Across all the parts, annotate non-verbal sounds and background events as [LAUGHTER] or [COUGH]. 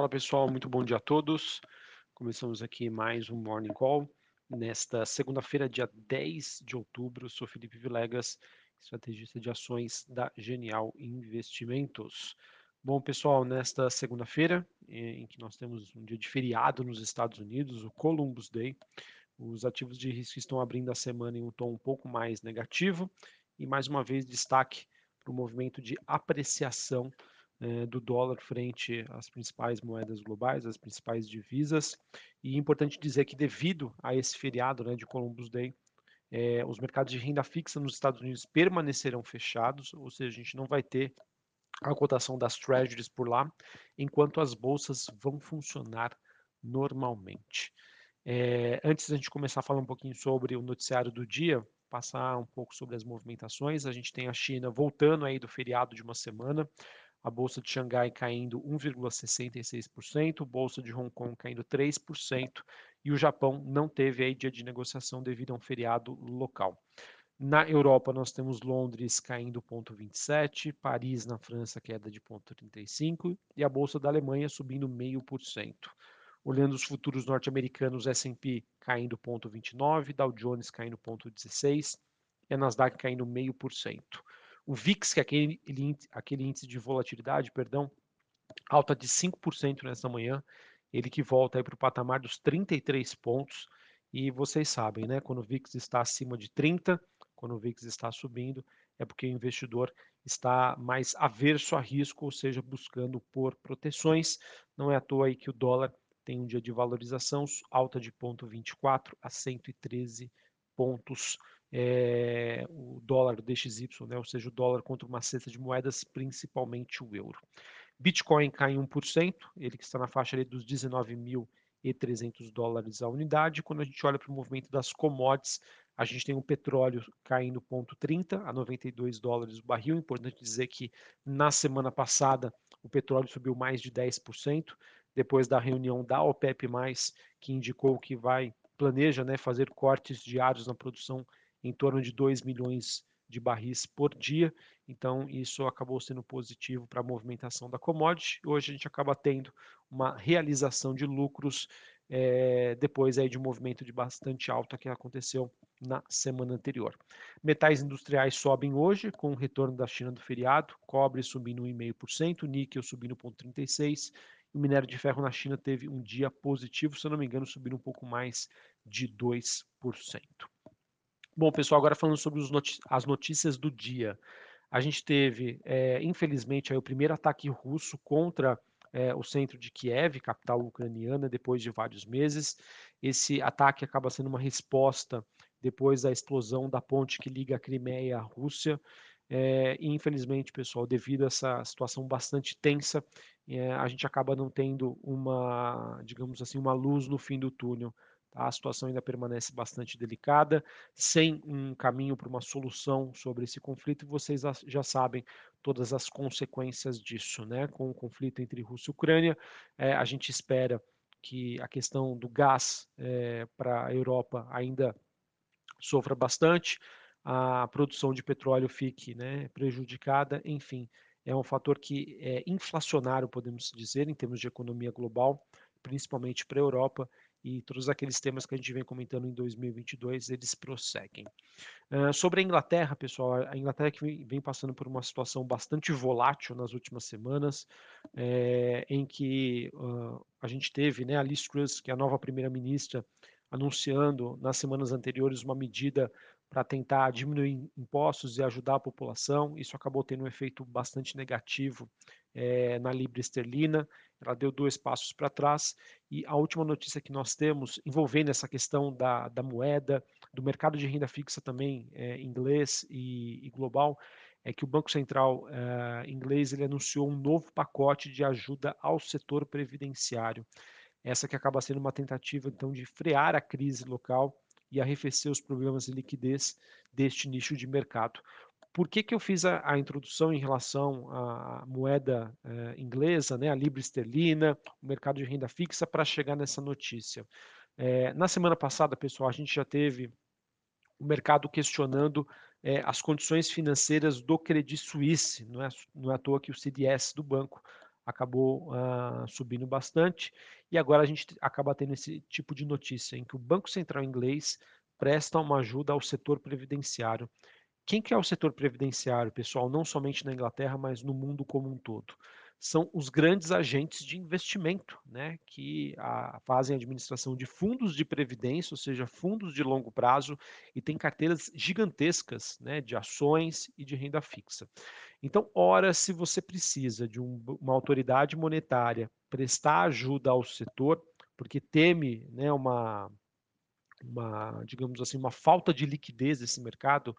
Fala pessoal, muito bom dia a todos. Começamos aqui mais um Morning Call. Nesta segunda-feira, dia 10 de outubro, sou Felipe Vilegas, estrategista de ações da Genial Investimentos. Bom, pessoal, nesta segunda-feira, em que nós temos um dia de feriado nos Estados Unidos, o Columbus Day, os ativos de risco estão abrindo a semana em um tom um pouco mais negativo e, mais uma vez, destaque para o movimento de apreciação eh, do dólar frente às principais moedas globais, as principais divisas. E é importante dizer que, devido a esse feriado né, de Columbus Day, eh, os mercados de renda fixa nos Estados Unidos permanecerão fechados, ou seja, a gente não vai ter a cotação das treasuries por lá, enquanto as bolsas vão funcionar normalmente. É, antes da gente começar a falar um pouquinho sobre o noticiário do dia, passar um pouco sobre as movimentações, a gente tem a China voltando aí do feriado de uma semana, a bolsa de Xangai caindo 1,66%, bolsa de Hong Kong caindo 3%, e o Japão não teve aí dia de negociação devido a um feriado local. Na Europa, nós temos Londres caindo 0,27, Paris, na França, queda de 0,35 e a Bolsa da Alemanha subindo 0,5%. Olhando os futuros norte-americanos, S&P caindo 0,29, Dow Jones caindo 0,16 e a Nasdaq caindo 0,5%. O VIX, que é aquele, aquele índice de volatilidade, perdão, alta de 5% nesta manhã, ele que volta para o patamar dos 33 pontos. E vocês sabem, né? Quando o VIX está acima de 30, quando o VIX está subindo, é porque o investidor está mais averso a risco, ou seja, buscando por proteções. Não é à toa aí que o dólar tem um dia de valorização alta de 0,24 a 113 pontos é, o dólar DXY, né, ou seja, o dólar contra uma cesta de moedas, principalmente o euro. Bitcoin cai 1%, ele que está na faixa ali dos 19.300 dólares a unidade. Quando a gente olha para o movimento das commodities, a gente tem o petróleo caindo 0,30 a 92 dólares o barril. Importante dizer que na semana passada o petróleo subiu mais de 10%, depois da reunião da OPEP+, que indicou que vai planeja né, fazer cortes diários na produção em torno de 2 milhões de barris por dia, então isso acabou sendo positivo para a movimentação da commodity. Hoje a gente acaba tendo uma realização de lucros é, depois aí de um movimento de bastante alta que aconteceu na semana anterior. Metais industriais sobem hoje com o retorno da China do feriado, cobre subindo 1,5%, níquel subindo 0,36%, e o minério de ferro na China teve um dia positivo, se eu não me engano, subindo um pouco mais de 2%. Bom, pessoal, agora falando sobre as notícias do dia. A gente teve, é, infelizmente, aí, o primeiro ataque russo contra é, o centro de Kiev, capital ucraniana, depois de vários meses. Esse ataque acaba sendo uma resposta depois da explosão da ponte que liga a Crimeia à Rússia. É, e infelizmente, pessoal, devido a essa situação bastante tensa, é, a gente acaba não tendo uma, digamos assim, uma luz no fim do túnel? A situação ainda permanece bastante delicada, sem um caminho para uma solução sobre esse conflito, e vocês já sabem todas as consequências disso. Né? Com o conflito entre Rússia e Ucrânia, é, a gente espera que a questão do gás é, para a Europa ainda sofra bastante, a produção de petróleo fique né, prejudicada, enfim, é um fator que é inflacionário, podemos dizer, em termos de economia global, principalmente para a Europa, e todos aqueles temas que a gente vem comentando em 2022, eles prosseguem. Uh, sobre a Inglaterra, pessoal, a Inglaterra que vem passando por uma situação bastante volátil nas últimas semanas, é, em que uh, a gente teve né, a Liz Truss, que é a nova primeira-ministra, anunciando nas semanas anteriores uma medida para tentar diminuir impostos e ajudar a população. Isso acabou tendo um efeito bastante negativo é, na libra esterlina. Ela deu dois passos para trás. E a última notícia que nós temos envolvendo essa questão da, da moeda, do mercado de renda fixa também é, inglês e, e, global, é que o Banco Central é, inglês ele anunciou um novo pacote de ajuda ao setor previdenciário. Essa que acaba sendo uma tentativa então de frear a crise local e arrefecer os problemas de liquidez deste nicho de mercado. Por que, que eu fiz a, a introdução em relação à moeda eh, inglesa, né, a libra esterlina, o mercado de renda fixa, para chegar nessa notícia? Eh, na semana passada, pessoal, a gente já teve o mercado questionando eh, as condições financeiras do Credit Suisse, não é, não é à toa que o CDS do banco acabou uh, subindo bastante, e agora a gente acaba tendo esse tipo de notícia em que o Banco Central inglês presta uma ajuda ao setor previdenciário. Quem que é o setor previdenciário, pessoal? Não somente na Inglaterra, mas no mundo como um todo são os grandes agentes de investimento, né, que a, fazem administração de fundos de previdência, ou seja, fundos de longo prazo, e tem carteiras gigantescas né, de ações e de renda fixa. Então, ora, se você precisa de um, uma autoridade monetária prestar ajuda ao setor, porque teme né, uma, uma, digamos assim, uma falta de liquidez desse mercado,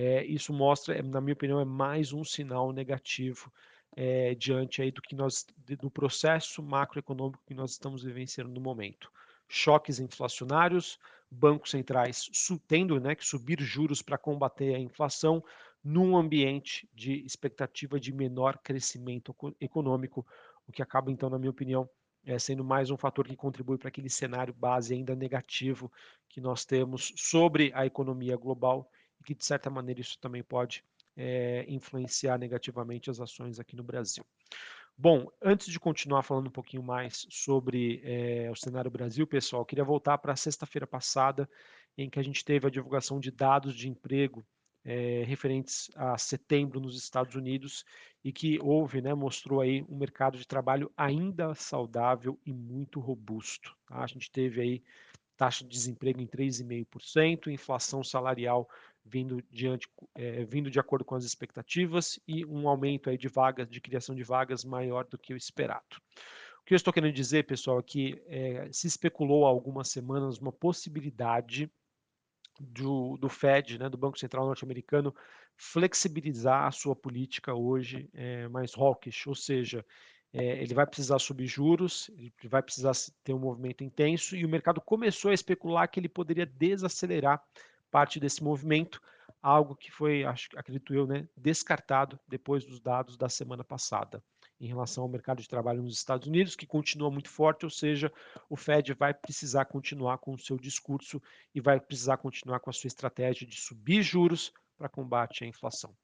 é, isso mostra, na minha opinião, é mais um sinal negativo é, diante aí do que nós do processo macroeconômico que nós estamos vivenciando no momento. Choques inflacionários, bancos centrais tendo né, que subir juros para combater a inflação num ambiente de expectativa de menor crescimento econômico, o que acaba então, na minha opinião, é, sendo mais um fator que contribui para aquele cenário base ainda negativo que nós temos sobre a economia global que de certa maneira isso também pode é, influenciar negativamente as ações aqui no Brasil. Bom, antes de continuar falando um pouquinho mais sobre é, o cenário Brasil, pessoal, queria voltar para a sexta-feira passada, em que a gente teve a divulgação de dados de emprego é, referentes a setembro nos Estados Unidos e que houve, né, mostrou aí um mercado de trabalho ainda saudável e muito robusto. Tá? A gente teve aí taxa de desemprego em 3,5%, inflação salarial vindo, diante, é, vindo de acordo com as expectativas e um aumento aí de vagas, de criação de vagas maior do que o esperado. O que eu estou querendo dizer, pessoal, é que é, se especulou há algumas semanas uma possibilidade do, do Fed, né, do Banco Central norte-americano, flexibilizar a sua política hoje é, mais hawkish, ou seja, é, ele vai precisar subir juros, ele vai precisar ter um movimento intenso, e o mercado começou a especular que ele poderia desacelerar parte desse movimento, algo que foi, acho, acredito eu, né, descartado depois dos dados da semana passada em relação ao mercado de trabalho nos Estados Unidos, que continua muito forte, ou seja, o Fed vai precisar continuar com o seu discurso e vai precisar continuar com a sua estratégia de subir juros para combate à inflação.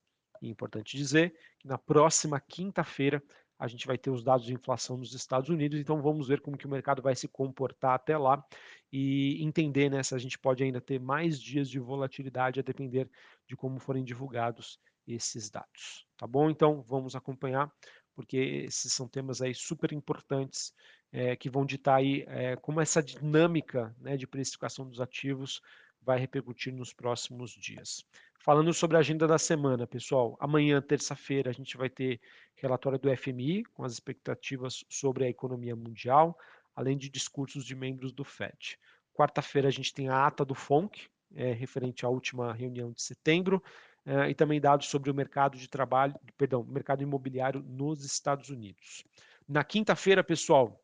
E é importante dizer que na próxima quinta-feira a gente vai ter os dados de inflação nos Estados Unidos, então vamos ver como que o mercado vai se comportar até lá e entender né, se a gente pode ainda ter mais dias de volatilidade a depender de como forem divulgados esses dados. Tá bom? Então vamos acompanhar, porque esses são temas aí super importantes é, que vão ditar aí é, como essa dinâmica né, de precificação dos ativos vai repercutir nos próximos dias. Falando sobre a agenda da semana, pessoal, amanhã, terça-feira, a gente vai ter relatório do FMI com as expectativas sobre a economia mundial, além de discursos de membros do FED. Quarta-feira, a gente tem a ata do FONC, é, referente à última reunião de setembro, é, e também dados sobre o mercado de trabalho, perdão, mercado imobiliário nos Estados Unidos. Na quinta-feira, pessoal,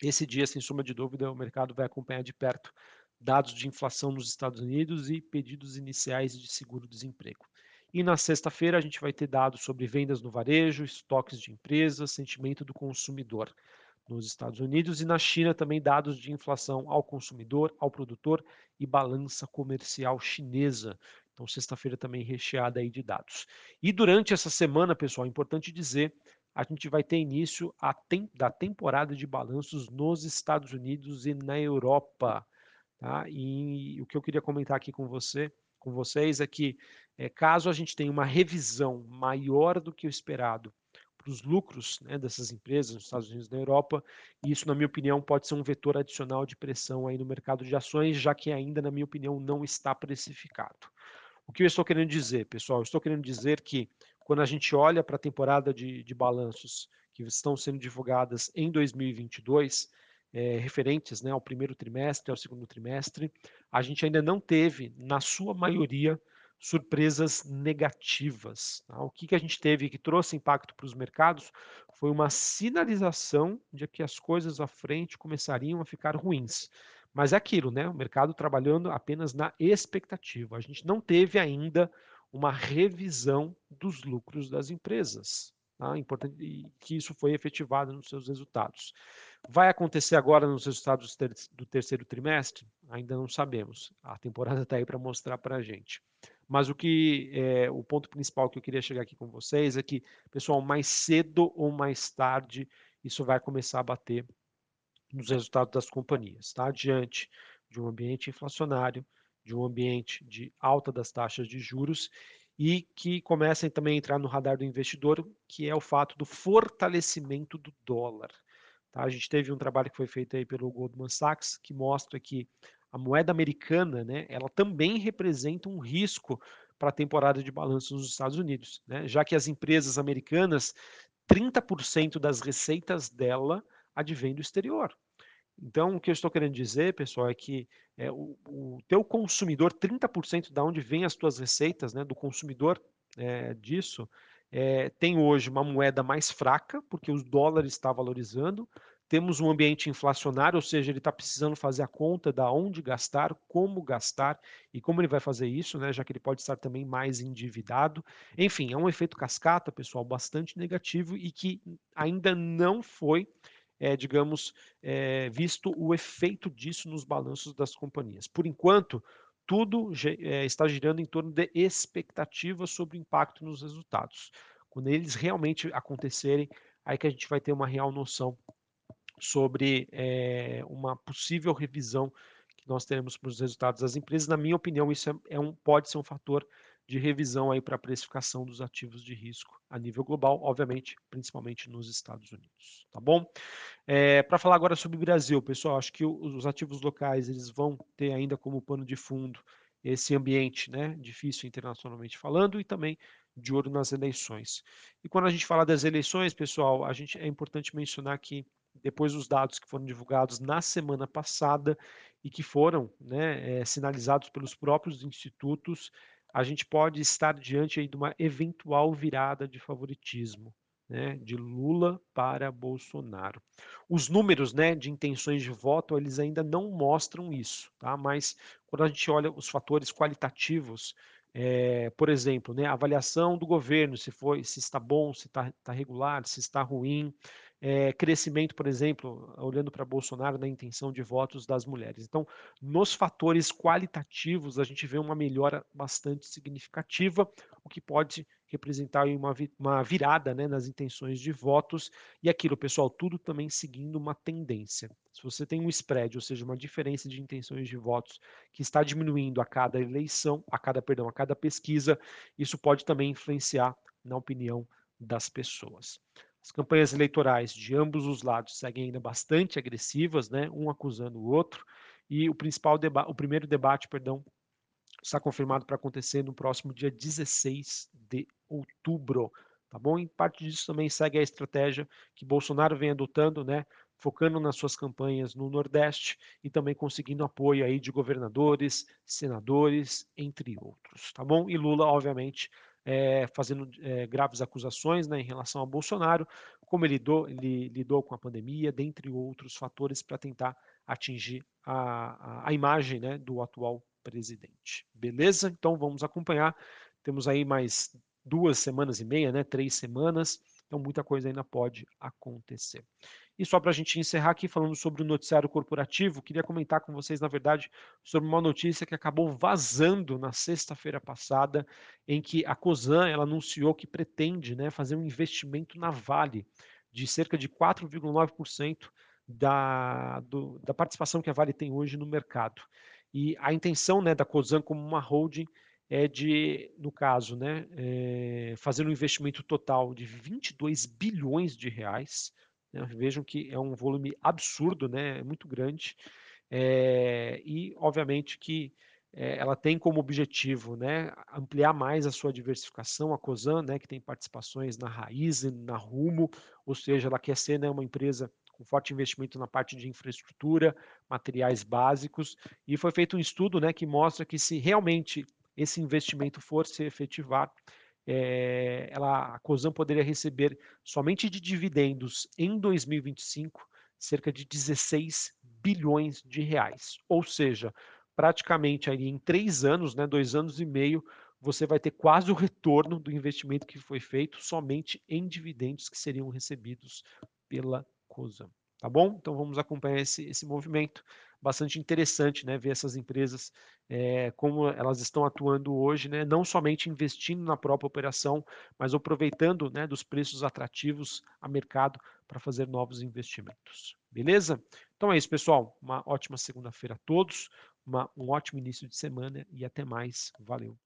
esse dia, sem sombra de dúvida, o mercado vai acompanhar de perto dados de inflação nos Estados Unidos e pedidos iniciais de seguro-desemprego. E na sexta-feira a gente vai ter dados sobre vendas no varejo, estoques de empresas, sentimento do consumidor nos Estados Unidos e na China também dados de inflação ao consumidor, ao produtor e balança comercial chinesa. Então sexta-feira também recheada aí de dados. E durante essa semana, pessoal, é importante dizer, a gente vai ter início tem, da temporada de balanços nos Estados Unidos e na Europa. Tá? E o que eu queria comentar aqui com você, com vocês, é que é, caso a gente tenha uma revisão maior do que o esperado para os lucros né, dessas empresas nos Estados Unidos e na Europa, isso, na minha opinião, pode ser um vetor adicional de pressão aí no mercado de ações, já que ainda, na minha opinião, não está precificado. O que eu estou querendo dizer, pessoal? Eu estou querendo dizer que quando a gente olha para a temporada de, de balanços que estão sendo divulgadas em 2022, é, referentes né, ao primeiro trimestre, ao segundo trimestre, a gente ainda não teve, na sua maioria, surpresas negativas. Tá? O que, que a gente teve que trouxe impacto para os mercados foi uma sinalização de que as coisas à frente começariam a ficar ruins. Mas é aquilo, né? O mercado trabalhando apenas na expectativa. A gente não teve ainda uma revisão dos lucros das empresas. Tá? Importante que isso foi efetivado nos seus resultados. Vai acontecer agora nos resultados do terceiro trimestre? Ainda não sabemos. A temporada está [LAUGHS] aí para mostrar para a gente. Mas o que é, o ponto principal que eu queria chegar aqui com vocês é que, pessoal, mais cedo ou mais tarde, isso vai começar a bater nos resultados das companhias, tá? Diante de um ambiente inflacionário, de um ambiente de alta das taxas de juros e que comecem também a entrar no radar do investidor, que é o fato do fortalecimento do dólar. Tá? A gente teve um trabalho que foi feito aí pelo Goldman Sachs que mostra que a moeda americana, né, ela também representa um risco para a temporada de balanço nos Estados Unidos, né? já que as empresas americanas, 30% das receitas dela advém do exterior. Então, o que eu estou querendo dizer, pessoal, é que é, o, o teu consumidor, 30% da onde vem as tuas receitas, né, do consumidor é, disso, é, tem hoje uma moeda mais fraca, porque o dólar está valorizando, temos um ambiente inflacionário, ou seja, ele está precisando fazer a conta da onde gastar, como gastar e como ele vai fazer isso, né, já que ele pode estar também mais endividado. Enfim, é um efeito cascata, pessoal, bastante negativo e que ainda não foi é, digamos, é, visto o efeito disso nos balanços das companhias. Por enquanto, tudo é, está girando em torno de expectativas sobre o impacto nos resultados. Quando eles realmente acontecerem, aí que a gente vai ter uma real noção sobre é, uma possível revisão que nós teremos para os resultados das empresas. Na minha opinião, isso é, é um, pode ser um fator de revisão aí para a precificação dos ativos de risco a nível global, obviamente, principalmente nos Estados Unidos, tá bom? É, para falar agora sobre o Brasil, pessoal, acho que os ativos locais eles vão ter ainda como pano de fundo esse ambiente, né, difícil internacionalmente falando e também de olho nas eleições. E quando a gente fala das eleições, pessoal, a gente é importante mencionar que depois dos dados que foram divulgados na semana passada e que foram né, é, sinalizados pelos próprios institutos, a gente pode estar diante de uma eventual virada de favoritismo. Né, de Lula para Bolsonaro. Os números né, de intenções de voto, eles ainda não mostram isso, tá? mas quando a gente olha os fatores qualitativos, é, por exemplo, né, a avaliação do governo, se foi, se está bom, se está, está regular, se está ruim, é, crescimento, por exemplo, olhando para Bolsonaro na intenção de votos das mulheres. Então, nos fatores qualitativos, a gente vê uma melhora bastante significativa, o que pode representar uma, uma virada né, nas intenções de votos. E aquilo, pessoal, tudo também seguindo uma tendência. Se você tem um spread, ou seja, uma diferença de intenções de votos que está diminuindo a cada eleição, a cada, perdão, a cada pesquisa, isso pode também influenciar na opinião das pessoas. As campanhas eleitorais de ambos os lados seguem ainda bastante agressivas, né, um acusando o outro, e o principal o primeiro debate, perdão, está confirmado para acontecer no próximo dia 16 de outubro, tá bom? Em parte disso também segue a estratégia que Bolsonaro vem adotando, né, focando nas suas campanhas no Nordeste e também conseguindo apoio aí de governadores, senadores, entre outros, tá bom? E Lula, obviamente, é, fazendo é, graves acusações né, em relação a Bolsonaro, como ele lidou, ele lidou com a pandemia, dentre outros fatores, para tentar atingir a, a, a imagem né, do atual presidente. Beleza? Então vamos acompanhar. Temos aí mais duas semanas e meia, né, três semanas, então muita coisa ainda pode acontecer. E só para a gente encerrar aqui falando sobre o noticiário corporativo, queria comentar com vocês, na verdade, sobre uma notícia que acabou vazando na sexta-feira passada, em que a Cosan ela anunciou que pretende né, fazer um investimento na Vale de cerca de 4,9% da, da participação que a Vale tem hoje no mercado. E a intenção né, da Cosan como uma holding é de, no caso, né, é, fazer um investimento total de 22 bilhões de reais, né? Vejam que é um volume absurdo, né? é muito grande. É, e, obviamente, que é, ela tem como objetivo né, ampliar mais a sua diversificação, a COSAN, né, que tem participações na Raizen, na Rumo, ou seja, ela quer ser né, uma empresa com forte investimento na parte de infraestrutura, materiais básicos, e foi feito um estudo né, que mostra que se realmente esse investimento for se efetivar, é, ela, a COSAN poderia receber somente de dividendos em 2025 cerca de 16 bilhões de reais. Ou seja, praticamente aí em três anos, né, dois anos e meio, você vai ter quase o retorno do investimento que foi feito somente em dividendos que seriam recebidos pela COSAN. tá bom? Então vamos acompanhar esse, esse movimento. Bastante interessante, né, ver essas empresas, é, como elas estão atuando hoje, né, não somente investindo na própria operação, mas aproveitando, né, dos preços atrativos a mercado para fazer novos investimentos. Beleza? Então é isso, pessoal. Uma ótima segunda-feira a todos, uma, um ótimo início de semana e até mais. Valeu!